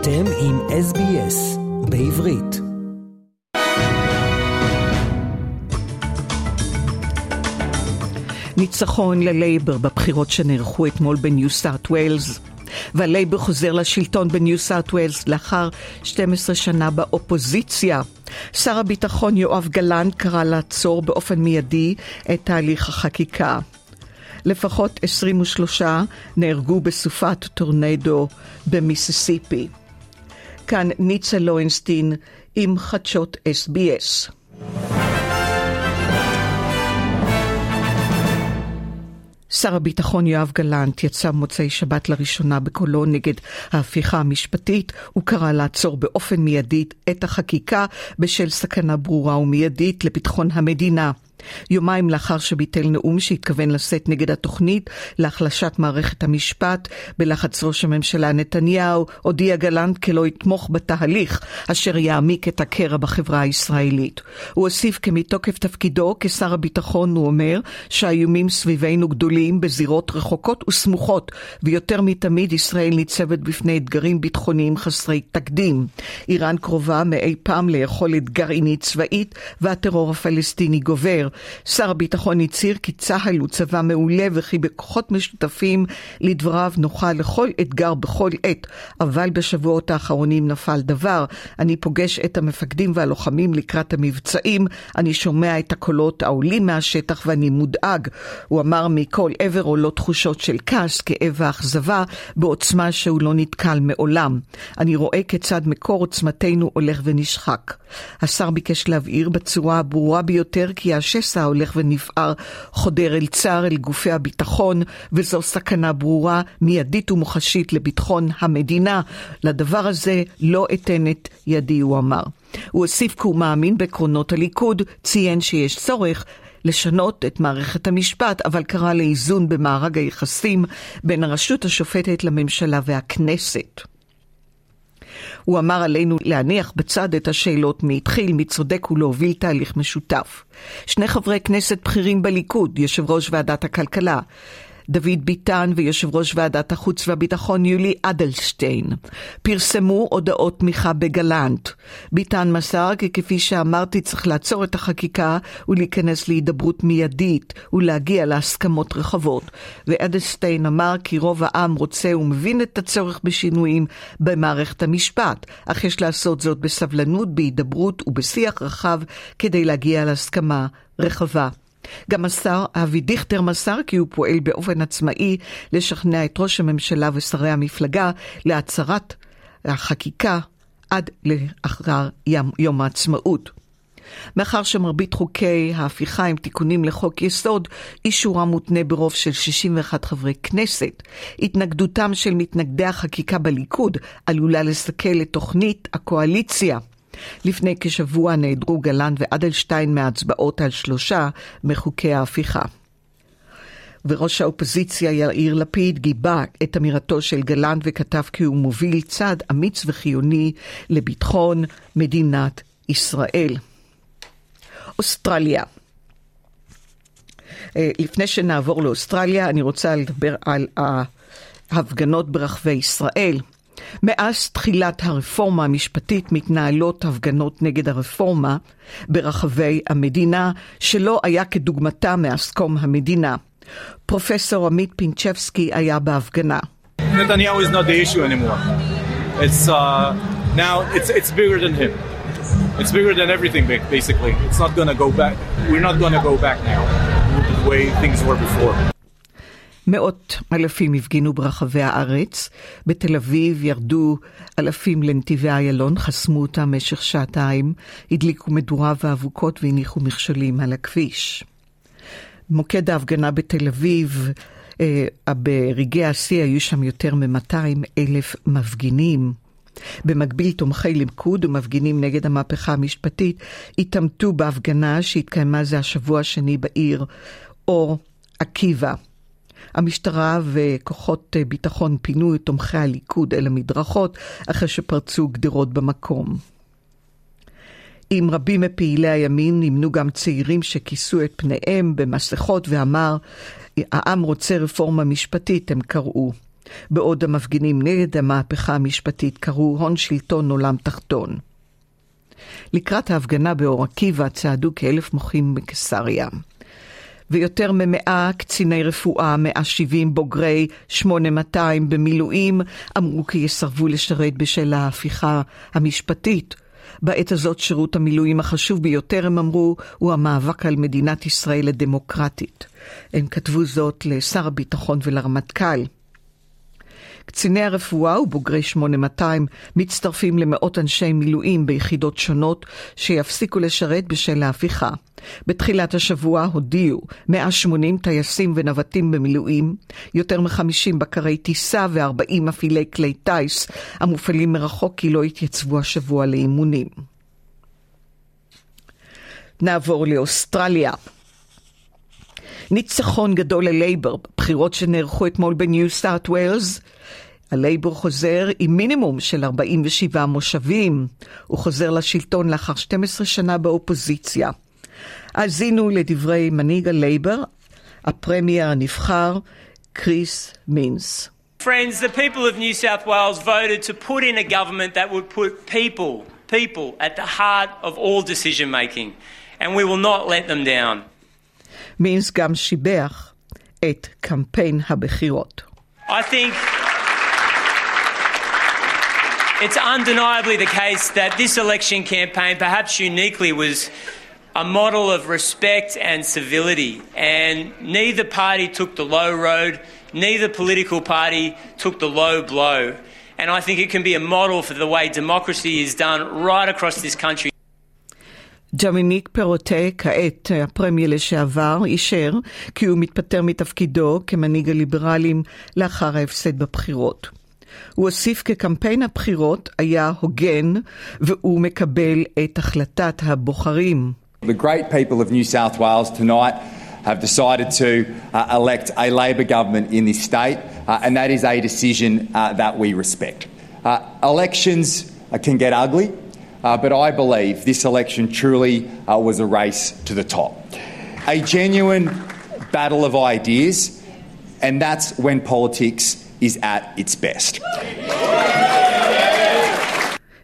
אתם עם SBS בעברית. ניצחון ללייבר בבחירות שנערכו אתמול בניו סאות' ויילס. והלייבר חוזר לשלטון בניו סאות' ויילס לאחר 12 שנה באופוזיציה. שר הביטחון יואב גלנט קרא לעצור באופן מיידי את תהליך החקיקה. לפחות 23 נהרגו בסופת טורנדו במיסיסיפי. כאן ניצה לוינסטין עם חדשות SBS. שר הביטחון יואב גלנט יצא מוצאי שבת לראשונה בקולו נגד ההפיכה המשפטית. הוא קרא לעצור באופן מיידי את החקיקה בשל סכנה ברורה ומיידית לביטחון המדינה. יומיים לאחר שביטל נאום שהתכוון לשאת נגד התוכנית להחלשת מערכת המשפט, בלחץ ראש הממשלה נתניהו, הודיע גלנט כי לא יתמוך בתהליך אשר יעמיק את הקרע בחברה הישראלית. הוא הוסיף כי מתוקף תפקידו כשר הביטחון הוא אומר שהאיומים סביבנו גדולים בזירות רחוקות וסמוכות, ויותר מתמיד ישראל ניצבת בפני אתגרים ביטחוניים חסרי תקדים. איראן קרובה מאי פעם ליכולת גרעינית צבאית, והטרור הפלסטיני גובר. שר הביטחון הצהיר כי צה"ל הוא צבא מעולה וכי בכוחות משותפים לדבריו נוכל לכל אתגר בכל עת, אבל בשבועות האחרונים נפל דבר. אני פוגש את המפקדים והלוחמים לקראת המבצעים, אני שומע את הקולות העולים מהשטח ואני מודאג. הוא אמר מכל עבר עולות תחושות של כעס, כאב ואכזבה בעוצמה שהוא לא נתקל מעולם. אני רואה כיצד מקור עוצמתנו הולך ונשחק. השר ביקש להבהיר בצורה הברורה ביותר כי השסע ההולך ונפער חודר אל צער אל גופי הביטחון, וזו סכנה ברורה, מיידית ומוחשית לביטחון המדינה. לדבר הזה לא אתן את ידי, הוא אמר. הוא הוסיף כי הוא מאמין בעקרונות הליכוד, ציין שיש צורך לשנות את מערכת המשפט, אבל קרא לאיזון במארג היחסים בין הרשות השופטת לממשלה והכנסת. הוא אמר עלינו להניח בצד את השאלות מי התחיל, מי צודק ולהוביל תהליך משותף. שני חברי כנסת בכירים בליכוד, יושב ראש ועדת הכלכלה, דוד ביטן ויושב ראש ועדת החוץ והביטחון יולי אדלשטיין פרסמו הודעות תמיכה בגלנט. ביטן מסר כי כפי שאמרתי צריך לעצור את החקיקה ולהיכנס להידברות מיידית ולהגיע להסכמות רחבות. ואדלשטיין אמר כי רוב העם רוצה ומבין את הצורך בשינויים במערכת המשפט, אך יש לעשות זאת בסבלנות, בהידברות ובשיח רחב כדי להגיע להסכמה רחבה. גם השר אבי דיכטר מסר כי הוא פועל באופן עצמאי לשכנע את ראש הממשלה ושרי המפלגה להצהרת החקיקה עד לאחר יום העצמאות. מאחר שמרבית חוקי ההפיכה הם תיקונים לחוק יסוד, אישורם מותנה ברוב של 61 חברי כנסת. התנגדותם של מתנגדי החקיקה בליכוד עלולה לסכל את תוכנית הקואליציה. לפני כשבוע נעדרו גלנט ואדלשטיין מההצבעות על שלושה מחוקי ההפיכה. וראש האופוזיציה יאיר לפיד גיבה את אמירתו של גלנט וכתב כי הוא מוביל צעד אמיץ וחיוני לביטחון מדינת ישראל. אוסטרליה. אה, לפני שנעבור לאוסטרליה, אני רוצה לדבר על ההפגנות ברחבי ישראל. מאז תחילת הרפורמה המשפטית מתנהלות הפגנות נגד הרפורמה ברחבי המדינה, שלא היה כדוגמתה מאז קום המדינה. פרופסור עמית פינצ'בסקי היה בהפגנה. uh. It's bigger than everything basically. It's not gonna go back. We're not gonna go back now the way things were before. מאות אלפים הפגינו ברחבי הארץ. בתל אביב ירדו אלפים לנתיבי איילון, חסמו אותם במשך שעתיים, הדליקו מדורה ואבוקות והניחו מכשולים על הכביש. מוקד ההפגנה בתל אביב, אה, ברגעי השיא היו שם יותר מ-200 אלף מפגינים. במקביל, תומכי ליכוד ומפגינים נגד המהפכה המשפטית התעמתו בהפגנה שהתקיימה זה השבוע השני בעיר אור עקיבא. המשטרה וכוחות אה, ביטחון פינו את תומכי הליכוד אל המדרכות אחרי שפרצו גדרות במקום. עם רבים מפעילי הימין נמנו גם צעירים שכיסו את פניהם במסכות ואמר, העם רוצה רפורמה משפטית, הם קראו. בעוד המפגינים נגד המהפכה המשפטית קראו הון שלטון עולם תחתון. לקראת ההפגנה באור עקיבא צעדו כאלף מוחים בקיסריה. ויותר ממאה קציני רפואה, 170 בוגרי 8200 במילואים, אמרו כי יסרבו לשרת בשל ההפיכה המשפטית. בעת הזאת שירות המילואים החשוב ביותר, הם אמרו, הוא המאבק על מדינת ישראל הדמוקרטית. הם כתבו זאת לשר הביטחון ולרמטכ"ל. קציני הרפואה ובוגרי 8200 מצטרפים למאות אנשי מילואים ביחידות שונות שיפסיקו לשרת בשל ההפיכה. בתחילת השבוע הודיעו 180 טייסים ונווטים במילואים, יותר מ-50 בקרי טיסה ו-40 מפעילי כלי טיס המופעלים מרחוק כי לא התייצבו השבוע לאימונים. נעבור לאוסטרליה. ניצחון גדול ללייבר בבחירות שנערכו אתמול בניו סאות' ויילס. הלייבר חוזר עם מינימום של 47 מושבים. הוא חוזר לשלטון לאחר 12 שנה באופוזיציה. האזינו לדברי מנהיג הלייבר, הפרמייר הנבחר, קריס מינס. Friends, the people of New South Wales voted to put in a government that would put people, people at the heart of all decision making, and we will not let them down. מינס גם שיבח את קמפיין הבחירות. I think it's undeniably the case that this election campaign, perhaps uniquely, was a model of respect and civility. And neither party took the low road, neither political party took the low blow. And I think it can be a model for the way democracy is done right across this country. ג'מיניק פרוטה, כעת הפרמיה לשעבר, אישר כי הוא מתפטר מתפקידו כמנהיג הליברלים לאחר ההפסד בבחירות. הוא הוסיף כי קמפיין הבחירות היה הוגן והוא מקבל את החלטת הבוחרים. The great people of New South Wales tonight have decided to uh, elect a Labor government in this state, uh, and that is a decision uh, that we respect. Uh, elections uh, can get ugly, uh, but I believe this election truly was a race to the top. A genuine battle of ideas, and that's when politics is at its best.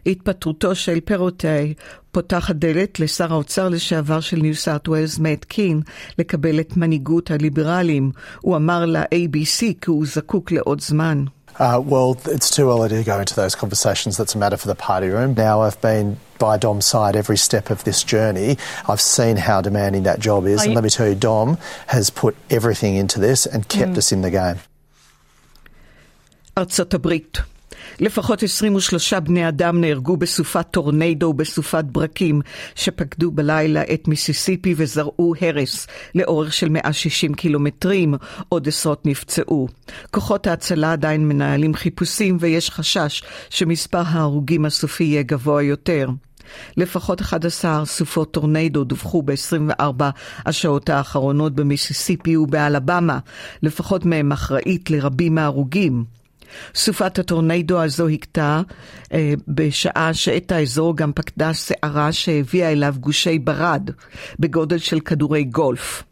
התפטרותו של פרוטי פותחת דלת לשר האוצר לשעבר של ניו סארט ווילס, מאט קין, לקבל את מנהיגות הליברלים. הוא אמר ל-ABC כי הוא זקוק לעוד זמן. Uh, well, it's too early to go into those conversations. That's a matter for the party room. Now, I've been by Dom's side every step of this journey. I've seen how demanding that job is. And let me tell you, Dom has put everything into this and kept mm. us in the game. ארצות הברית לפחות 23 בני אדם נהרגו בסופת טורנדו ובסופת ברקים שפקדו בלילה את מיסיסיפי וזרעו הרס לאורך של 160 קילומטרים, עוד עשרות נפצעו. כוחות ההצלה עדיין מנהלים חיפושים ויש חשש שמספר ההרוגים הסופי יהיה גבוה יותר. לפחות 11 סופות טורנדו דווחו ב-24 השעות האחרונות במיסיסיפי ובאלבמה, לפחות מהם אחראית לרבים מההרוגים. סופת הטורנדו הזו הכתה אה, בשעה שאת האזור גם פקדה סערה שהביאה אליו גושי ברד בגודל של כדורי גולף.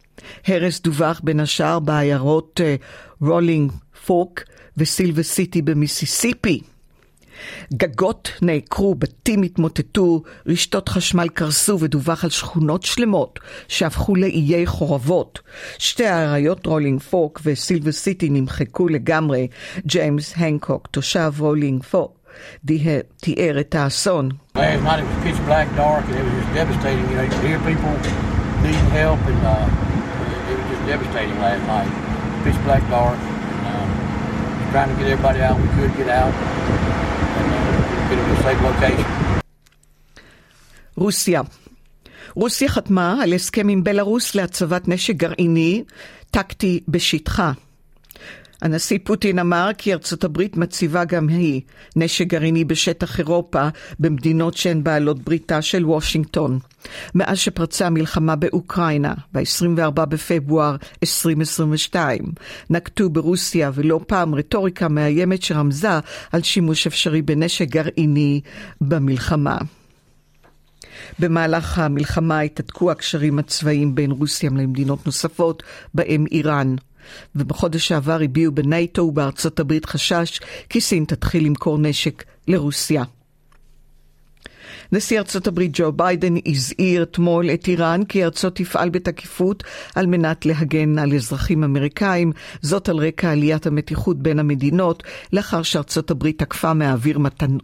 הרס דווח בין השאר בעיירות אה, רולינג פורק וסילבר סיטי במיסיסיפי. גגות נעקרו, בתים התמוטטו, רשתות חשמל קרסו ודווח על שכונות שלמות שהפכו לאיי חורבות. שתי העיירות רולינג פורק וסילבר סיטי נמחקו לגמרי. ג'יימס הנקוק, תושב רולינג פורק, תיאר את האסון. Black dark, and um, trying to get everybody out we could get out. רוסיה רוסיה חתמה על הסכם עם בלארוס להצבת נשק גרעיני טקטי בשטחה. הנשיא פוטין אמר כי ארצות הברית מציבה גם היא נשק גרעיני בשטח אירופה במדינות שהן בעלות בריתה של וושינגטון. מאז שפרצה המלחמה באוקראינה ב-24 בפברואר 2022, נקטו ברוסיה ולא פעם רטוריקה מאיימת שרמזה על שימוש אפשרי בנשק גרעיני במלחמה. במהלך המלחמה התהדקו הקשרים הצבאיים בין רוסיה למדינות נוספות, בהם איראן. ובחודש שעבר הביעו בנייטו ובארצות הברית חשש כי סין תתחיל למכור נשק לרוסיה. נשיא ארצות הברית ג'ו ביידן הזהיר אתמול את איראן כי ארצו תפעל בתקיפות על מנת להגן על אזרחים אמריקאים, זאת על רקע עליית המתיחות בין המדינות, לאחר שארצות הברית תקפה מהאוויר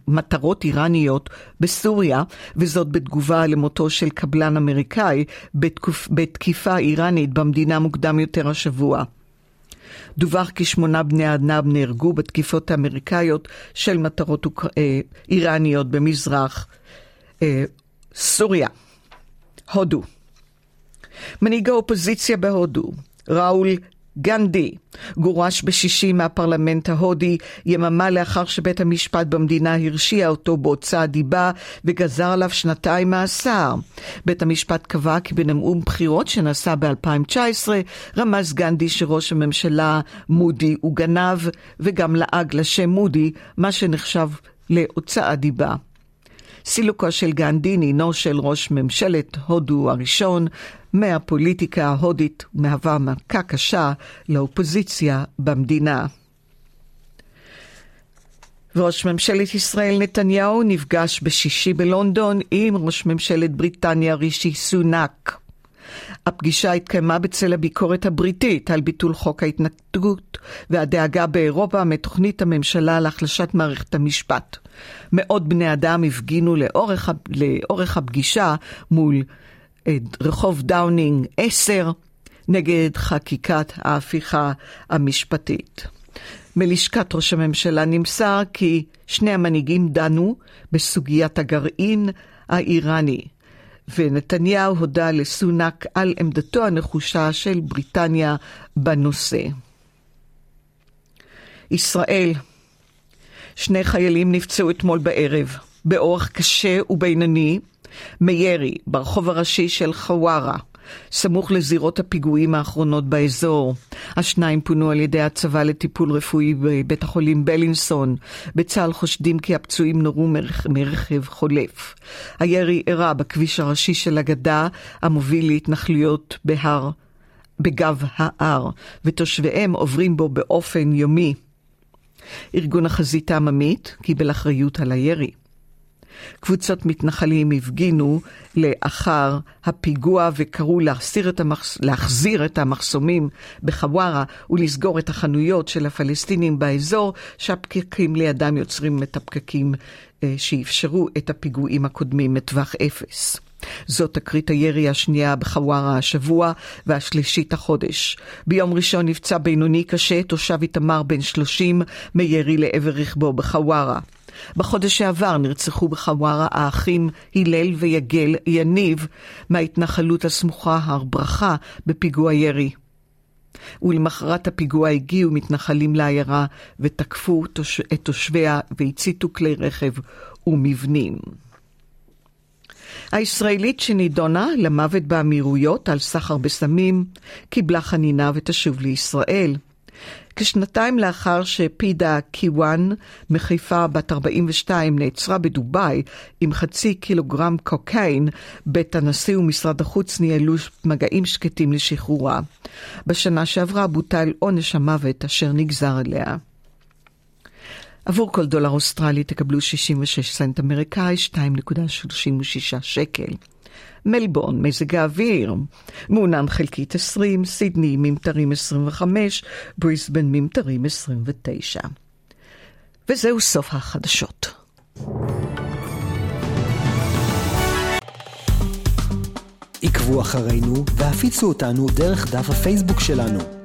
מטרות איראניות בסוריה, וזאת בתגובה למותו של קבלן אמריקאי בתקופ... בתקיפה איראנית במדינה מוקדם יותר השבוע. דווח כי שמונה בני אדם נהרגו בתקיפות האמריקאיות של מטרות. אה, איראניות במזרח אה, סוריה, הודו. מנהיג האופוזיציה בהודו, ראול גנדי, גורש בשישי מהפרלמנט ההודי יממה לאחר שבית המשפט במדינה הרשיע אותו בהוצאת דיבה וגזר עליו שנתיים מאסר. בית המשפט קבע כי בנאום בחירות שנשא ב-2019 רמז גנדי שראש הממשלה מודי הוא גנב וגם לעג לשם מודי, מה שנחשב להוצאת דיבה. סילוקו של גנדי, נינו של ראש ממשלת הודו הראשון, מהפוליטיקה ההודית מהווה מכה קשה לאופוזיציה במדינה. וראש ממשלת ישראל נתניהו נפגש בשישי בלונדון עם ראש ממשלת בריטניה רישי סונאק. הפגישה התקיימה בצל הביקורת הבריטית על ביטול חוק ההתנתקות והדאגה באירופה מתוכנית הממשלה להחלשת מערכת המשפט. מאות בני אדם הפגינו לאורך, לאורך הפגישה מול אה, רחוב דאונינג 10 נגד חקיקת ההפיכה המשפטית. מלשכת ראש הממשלה נמסר כי שני המנהיגים דנו בסוגיית הגרעין האיראני. ונתניהו הודה לסונאק על עמדתו הנחושה של בריטניה בנושא. ישראל, שני חיילים נפצעו אתמול בערב, באורח קשה ובינוני, מירי ברחוב הראשי של חווארה. סמוך לזירות הפיגועים האחרונות באזור. השניים פונו על ידי הצבא לטיפול רפואי בבית החולים בלינסון. בצה"ל חושדים כי הפצועים נורו מרכ... מרכב חולף. הירי אירע בכביש הראשי של הגדה, המוביל להתנחלויות בהר, בגב ההר, ותושביהם עוברים בו באופן יומי. ארגון החזית העממית קיבל אחריות על הירי. קבוצות מתנחלים הפגינו לאחר הפיגוע וקראו להחזיר את, המחס... להחזיר את המחסומים בחווארה ולסגור את החנויות של הפלסטינים באזור, שהפקקים לידם יוצרים את הפקקים אה, שאפשרו את הפיגועים הקודמים מטווח אפס. זאת תקרית הירי השנייה בחווארה השבוע והשלישית החודש. ביום ראשון נפצע בינוני קשה תושב איתמר בן 30 מירי לעבר רכבו בחווארה. בחודש שעבר נרצחו בחווארה האחים הלל ויגל יניב מההתנחלות הסמוכה הר ברכה בפיגוע ירי. ולמחרת הפיגוע הגיעו מתנחלים לעיירה ותקפו את תושביה והציתו כלי רכב ומבנים. הישראלית שנידונה למוות באמירויות על סחר בסמים קיבלה חנינה ותשוב לישראל. כשנתיים לאחר שפידה קיוואן מחיפה בת 42 נעצרה בדובאי עם חצי קילוגרם קוקיין, בית הנשיא ומשרד החוץ ניהלו מגעים שקטים לשחרורה. בשנה שעברה בוטל עונש המוות אשר נגזר עליה. עבור כל דולר אוסטרלי תקבלו 66 סנט אמריקאי, 2.36 שקל. מלבורן, מזג האוויר, מעונן חלקית 20, סידני ממטרים 25, בריסבן ממטרים 29. וזהו סוף החדשות. עקבו אחרינו והפיצו אותנו דרך דף הפייסבוק שלנו.